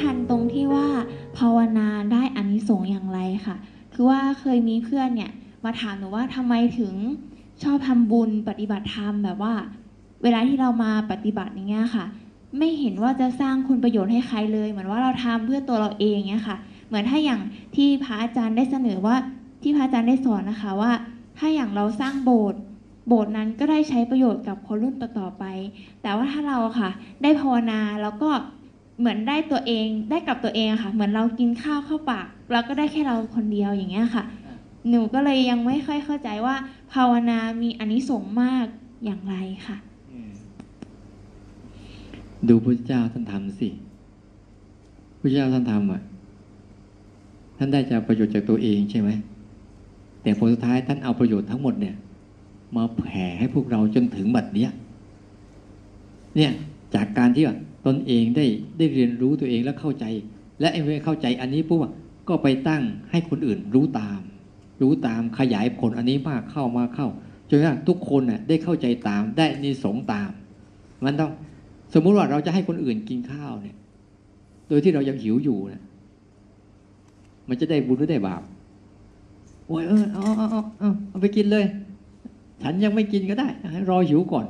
ทันตรงที่ว่าภาวนาได้อานิสงส์อย่างไรค่ะ คือว่าเคยมีเพื่อนเนี่ยมาถามหนูว่าทำไมถึงชอบทำบุญปฏิบัติธรรมแบบว่า เวลาที่เรามาปฏิบัติอย่างเงี้ยค่ะ ไม่เห็นว่าจะสร้างคุณประโยชน์ให้ใครเลย เหมือนว่าเราทำเพื่อตัวเราเองเงี้ยค่ะ เหมือนถ้าอย่างที่พระอาจารย์ได้เสนอว่าที่พระอาจารย์ได้สอนนะคะว่า ถ้าอย่างเราสร้างโบสถ์โบสถ์นั้นก็ได้ใช้ประโยชน์กับคนรุ่นต่อๆไป แต่ว่าถ้าเราค่ะ ได้ภาวนาแล้วก็ เหมือนได้ตัวเองได้กับตัวเองอะค่ะ เหมือนเรากินข้าวเข้าปากเราก็ได้แค่เราคนเดียวอย่างเงี้ยค่ะ หนูก็เลยยังไม่ค่อยเข้าใจว่า ภาวนามีอานิสงส์มากอย่างไรค่ะ ดูพระเจ้าท่านทำสิพระเจ้าท่านทำอะท่านได้จากประโยชน์จากตัวเองใช่ไหมแต่ผลสุดท้ายท่านเอาประโยชน์ทั้งหมดเนี่ย มาแผ่ให้พวกเราจนถึงบัดเนี้ยเนี่ย จากการที่ว่าตนเองได้ได้เรียนรู้ตัวเองแล้วเข้าใจ และไอ้เมื่อเข้าใจอันนี้ปุ๊บก็ไปตั้งให้คนอื่นรู้ตาม รู้ตามขยายผลอันนี้มากเข้ามาเข้าจนกระทั่งทุกคนน่ะได้เข้าใจตามได้นิสงตาม มันต้องสมมุติว่าเราจะให้คนอื่นกินข้าวเนี่ย โดยที่เรายังหิวอยู่นะมันจะได้บุญหรือได้บาปโอ้ยเออเอาเอาเอาเอาเอาไปกินเลย ฉันยังไม่กินก็ได้รอหิวก่อน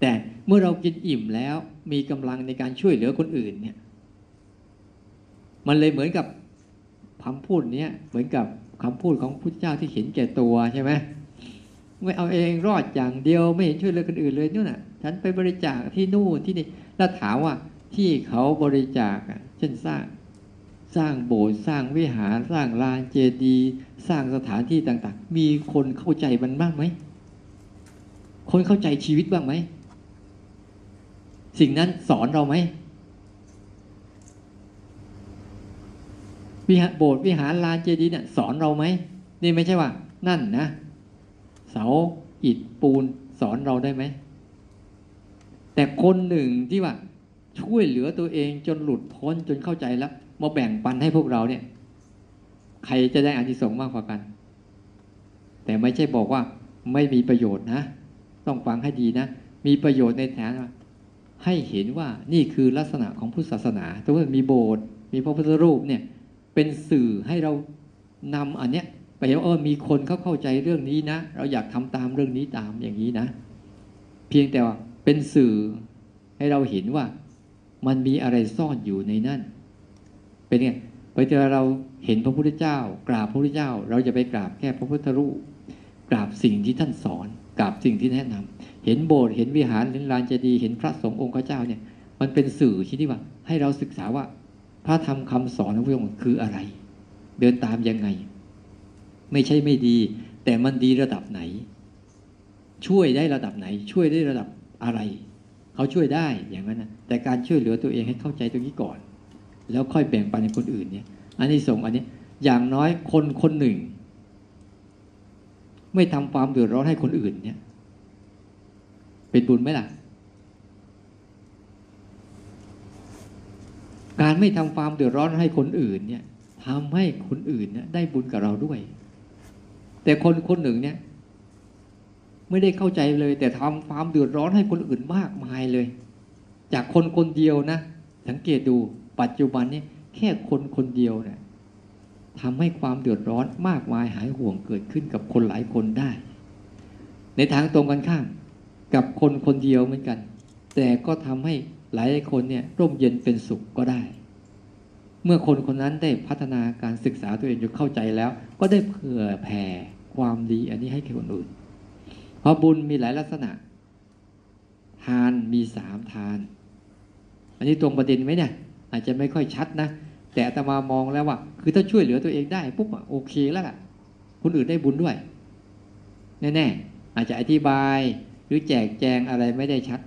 แต่ เมื่อเรากินอิ่มแล้วมีกำลังในการช่วยเหลือคนอื่นเนี่ย มันเลยเหมือนกับคำพูดเนี้ยเหมือนกับคำพูดของพุทธเจ้าที่เห็นแก่ตัวใช่ไหมไม่เอาเองรอดอย่างเดียวไม่เห็นช่วยเหลือคนอื่นเลยนู่นน่ะ ฉันไปบริจาคที่นู่นที่นี่แล้วถามว่าที่เขาบริจาคเช่นสร้างสร้างโบสถ์สร้างวิหารสร้างลานเจดีย์สร้างสถานที่ต่าง ๆ มีคนเข้าใจมันบ้างไหมคนเข้าใจชีวิตบ้างไหม สิ่งนั้นสอนเราไหมวิหารโบสถ์วิหารลานเจดีย์เนี่ยสอนเราไหมนี่ไม่ใช่ว่า นั่นนะเสาอิฐปูนสอนเราได้ไหมแต่คนหนึ่งที่ว่า ช่วยเหลือตัวเองจนหลุดพ้นจนเข้าใจแล้วมาแบ่งปันให้พวกเราเนี่ย ใครจะได้อานิสงส์มากกว่ากัน แต่ไม่ใช่บอกว่าไม่มีประโยชน์นะ ต้องฟังให้ดีนะ มีประโยชน์ในแถนว่า ให้เห็นว่านี่คือลักษณะของพุทธศาสนาตรงนี้มีโบสถ์มีพระพุทธรูปเนี่ยเป็นสื่อให้เรานำอันเนี้ยไปเห็นว่าเออมีคนเขาเข้าใจเรื่องนี้นะ เราอยากทำตามเรื่องนี้ตามอย่างนี้นะ เพียงแต่ว่าเป็นสื่อให้เราเห็นว่ามันมีอะไรซ่อนอยู่ในนั้นเป็นไงไปเจอเราเห็นพระพุทธเจ้า กราบพระพุทธเจ้า เราจะไปกราบแค่พระพุทธรูปกราบสิ่งที่ท่านสอนกราบสิ่งที่แนะนำ เห็นโบสถ์เห็นวิหารเห็นลานเจดีย์เห็นพระสงฆ์องค์เจ้าเนี่ย มันเป็นสื่อที่ที่ว่า ให้เราศึกษาว่า พระธรรมคาสอนของพระองค์คืออะไร เดินตามยังไง ไม่ใช่ไม่ดี แต่มันดีระดับไหน ช่วยได้ระดับไหน ช่วยได้ระดับอะไร เขาช่วยได้อย่างนั้นนะแต่การช่วยเหลือตัวเองให้เข้าใจตรงนี้ก่อน แล้วค่อยแบ่งปันให้คนอื่นเนี่ยอันนี้ส่งอันนี้อย่างน้อยคนคนหนึ่ง ไม่ทำความเดือดร้อนให้คนอื่นเนี่ย เป็นบุญไหมล่ะ การไม่ทำความเดือดร้อนให้คนอื่นเนี่ยทำให้คนอื่นเนี่ยได้บุญกับเราด้วย แต่คนคนหนึ่งเนี่ย ไม่ได้เข้าใจเลย แต่ทำความเดือดร้อนให้คนอื่นมากมายเลย จากคนคนเดียวนะสังเกตดูปัจจุบันนี้แค่คนคนเดียวเนี่ยทำให้ความเดือดร้อนมากมายหายห่วงเกิดขึ้นกับคนหลายคนได้ ในทางตรงกันข้าม กับคนคนเดียวเหมือนกัน แต่ก็ทำให้หลายคนเนี่ยร่มเย็นเป็นสุขก็ได้ เมื่อคนคนนั้นได้พัฒนาการศึกษาตัวเองจนเข้าใจแล้ว ก็ได้เผื่อแผ่ความดีอันนี้ให้แก่คนอื่น เพราะบุญมีหลายลักษณะ ทานมีสามทาน อันนี้ตรงประเด็นไหมเนี่ย อาจจะไม่ค่อยชัดนะแต่อาตมามองแล้วว่า คือถ้าช่วยเหลือตัวเองได้ปุ๊บโอเคแล้วล่ะคนอื่นได้บุญด้วย แน่ๆอาจจะอธิบาย หรือแจกแจงอะไรไม่ได้ชัด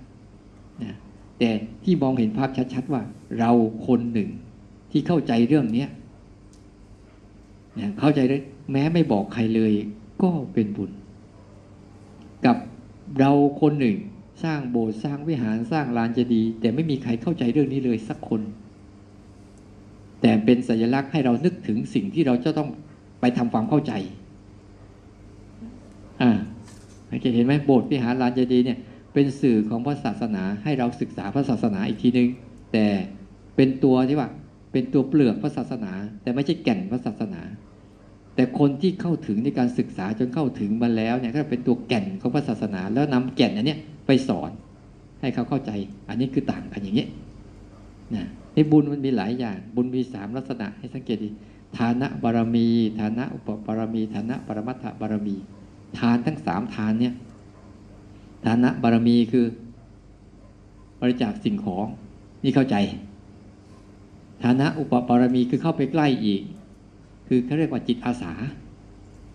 นะแต่ที่มองเห็นภาพชัดๆว่า เราคนหนึ่งที่เข้าใจเรื่องเนี้ยนะเข้าใจเลยแม้ไม่บอกใครเลย ก็เป็นบุญ กับเราคนหนึ่ง สร้างโบสถ์สร้างวิหารสร้างลานเจดีย์แต่ไม่มีใครเข้าใจเรื่องนี้เลยสักคน แต่เป็นสัญลักษณ์ให้เรานึกถึงสิ่งที่เราจะต้องไปทำความเข้าใจ จะเห็นไหมโบสถ์วิหารลานเจดีย์เนี่ยเป็นสื่อของพระศาสนาให้เราศึกษาพระศาสนาอีกทีนึง แต่เป็นตัวที่ว่าเป็นตัวเปลือกพระศาสนา แต่ไม่ใช่แก่นพระศาสนา แต่คนที่เข้าถึงในการศึกษาจนเข้าถึงมาแล้วเนี่ยก็เป็นตัวแก่นของพระศาสนา แล้วนำแก่นอันเนี้ยไปสอนให้เขาเข้าใจ อันนี้คือต่างกันอย่างเงี้นะในบุญมันมีหลายอย่าง บุญมีสามลักษณะให้สังเกตดีฐานะบารมี ฐานะอุปบารมี ฐานะปรมัตถบารมี ทานทั้งสามทานเนี่ยฐานะบารมีคือบริจาคสิ่งของนี่เข้าใจ ฐานะอุปบารมีคือเข้าไปใกล้อีก คือเขาเรียกว่าจิตอาสา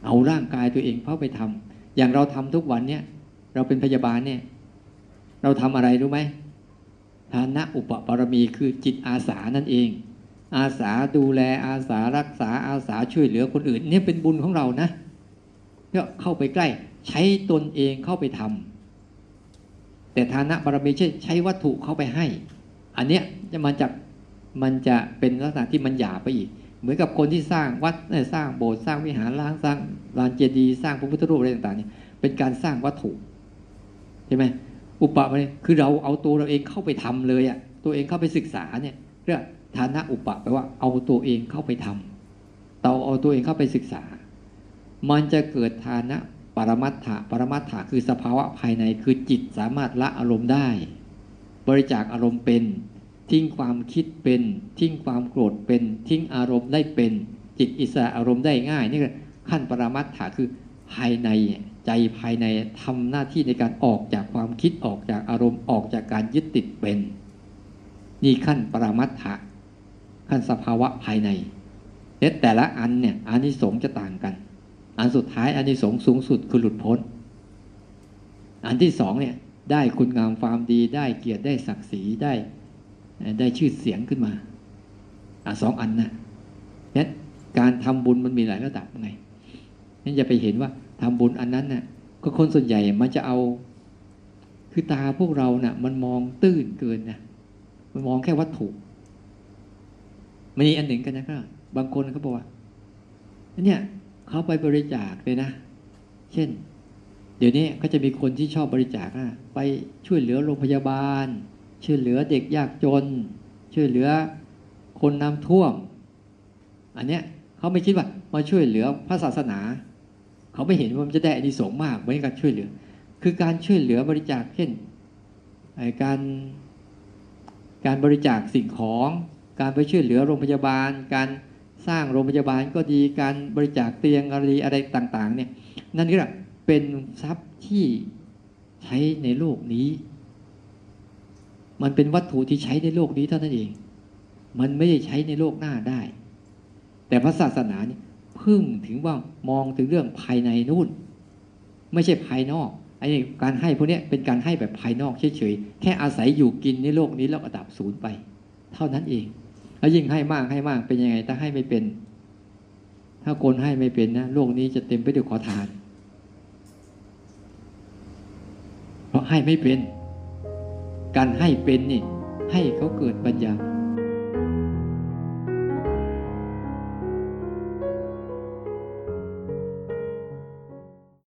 เอาร่างกายตัวเองเข้าไปทำอย่างเราทำทุกวันเนี่ย เราเป็นพยาบาลเนี่ย เราทำอะไรรู้ไหมฐานะอุปบารมีคือจิตอาสานั่นเอง อาสาดูแลอาสารักษาอาสาช่วยเหลือคนอื่น เนี่ยเป็นบุญของเรานะ ก็เข้าไปใกล้ ใช้ตนเองเข้าไปทำแต่ฐานะบารมีใช่ใช้วัตถุเข้าไปให้ อันเนี้ยจะมันจะมันจะเป็นลักษณะที่มันหยาบไปอีก เหมือนกับคนที่สร้างวัดสร้างโบสถ์สร้างวิหารล้างสร้างลานเจดีย์สร้างพระพุทธรูปอะไรต่างๆเนี่ยเป็นการสร้างวัตถุใช่ไหมอุปมาเนี่ยคือเราเอาตัวเราเองเข้าไปทำเลยอะตัวเองเข้าไปศึกษาเนี่ยเรียกฐานะอุปแปลว่าเอาตัวเองเข้าไปทำเราเอาตัวเองเข้าไปศึกษา มันจะเกิดฐานะปรมัตถะปรมัตถะคือสภาวะภายในคือจิตสามารถละอารมณ์ได้ บริจาคอารมณ์เป็น ทิ้งความคิดเป็น ทิ้งความโกรธเป็น ทิ้งอารมณ์ได้เป็น จิตอิสระอารมณ์ได้ง่าย นี่คือขั้นปรมัตถะคือภายในใจภายในทำหน้าที่ในการออกจากความคิดออกจากอารมณ์ออกจากการยึดติดเป็น นี่ขั้นปรมัตถะขั้นสภาวะภายในและแต่ละอันเนี่ยอานิสงส์จะต่างกัน อันสุดท้ายอานิสงส์สูงสุดคือหลุดพ้น อันที่สองเนี่ยได้คุณงามความดีได้เกียรติได้ศักดิ์ศรีได้ได้ชื่อเสียงขึ้นมาอะสองอันนะนั้นการทำบุญมันมีหลายระดับไงนั้นอย่าไปเห็นว่าทำบุญอันนั้นน่ะก็คนส่วนใหญ่มันจะเอา คือตาพวกเราน่ะ มันมองตื้นเกินนะมันมองแค่วัตถุมันมีอันหนึ่งกันนะครับบางคนเขาบอกว่าเนี่ย เขาไปบริจาคเลยนะ เช่น เดี๋ยวนี้ก็จะมีคนที่ชอบบริจาคนะไปช่วยเหลือโรงพยาบาล ช่วยเหลือเด็กยากจน ช่วยเหลือคนน้ำท่วม อันเนี้ยเขาไม่คิดว่ามาช่วยเหลือพระศาสนา เขาไม่เห็นว่ามันจะได้อานิสงส์มากเหมือนการช่วยเหลือ คือการช่วยเหลือบริจาคเช่นการการบริจาคสิ่งของ การไปช่วยเหลือโรงพยาบาล การ สร้างโรงพยาบาลก็ดีการบริจาคเตียงอะไรอะไรต่าง ๆ เนี่ย นั่นก็เป็นทรัพย์ที่ใช้ในโลกนี้ มันเป็นวัตถุที่ใช้ในโลกนี้เท่านั้นเอง มันไม่ได้ใช้ในโลกหน้าได้ แต่พระศาสนานี่พึ่งถึงว่ามองถึงเรื่องภายในนู่น ไม่ใช่ภายนอกไอ้การให้พวกนี้เป็นการให้แบบภายนอกเฉยๆแค่อาศัยอยู่กินในโลกนี้แล้วก็ดับศูนย์ไป เท่านั้นเอง แล้วยิ่งให้มากให้มากเป็นยังไง ถ้าให้ไม่เป็น ถ้าคนให้ไม่เป็นนะโลกนี้จะเต็มไปด้วยขอทาน เพราะให้ไม่เป็น การให้เป็นนี่ ให้เขาเกิดปัญญา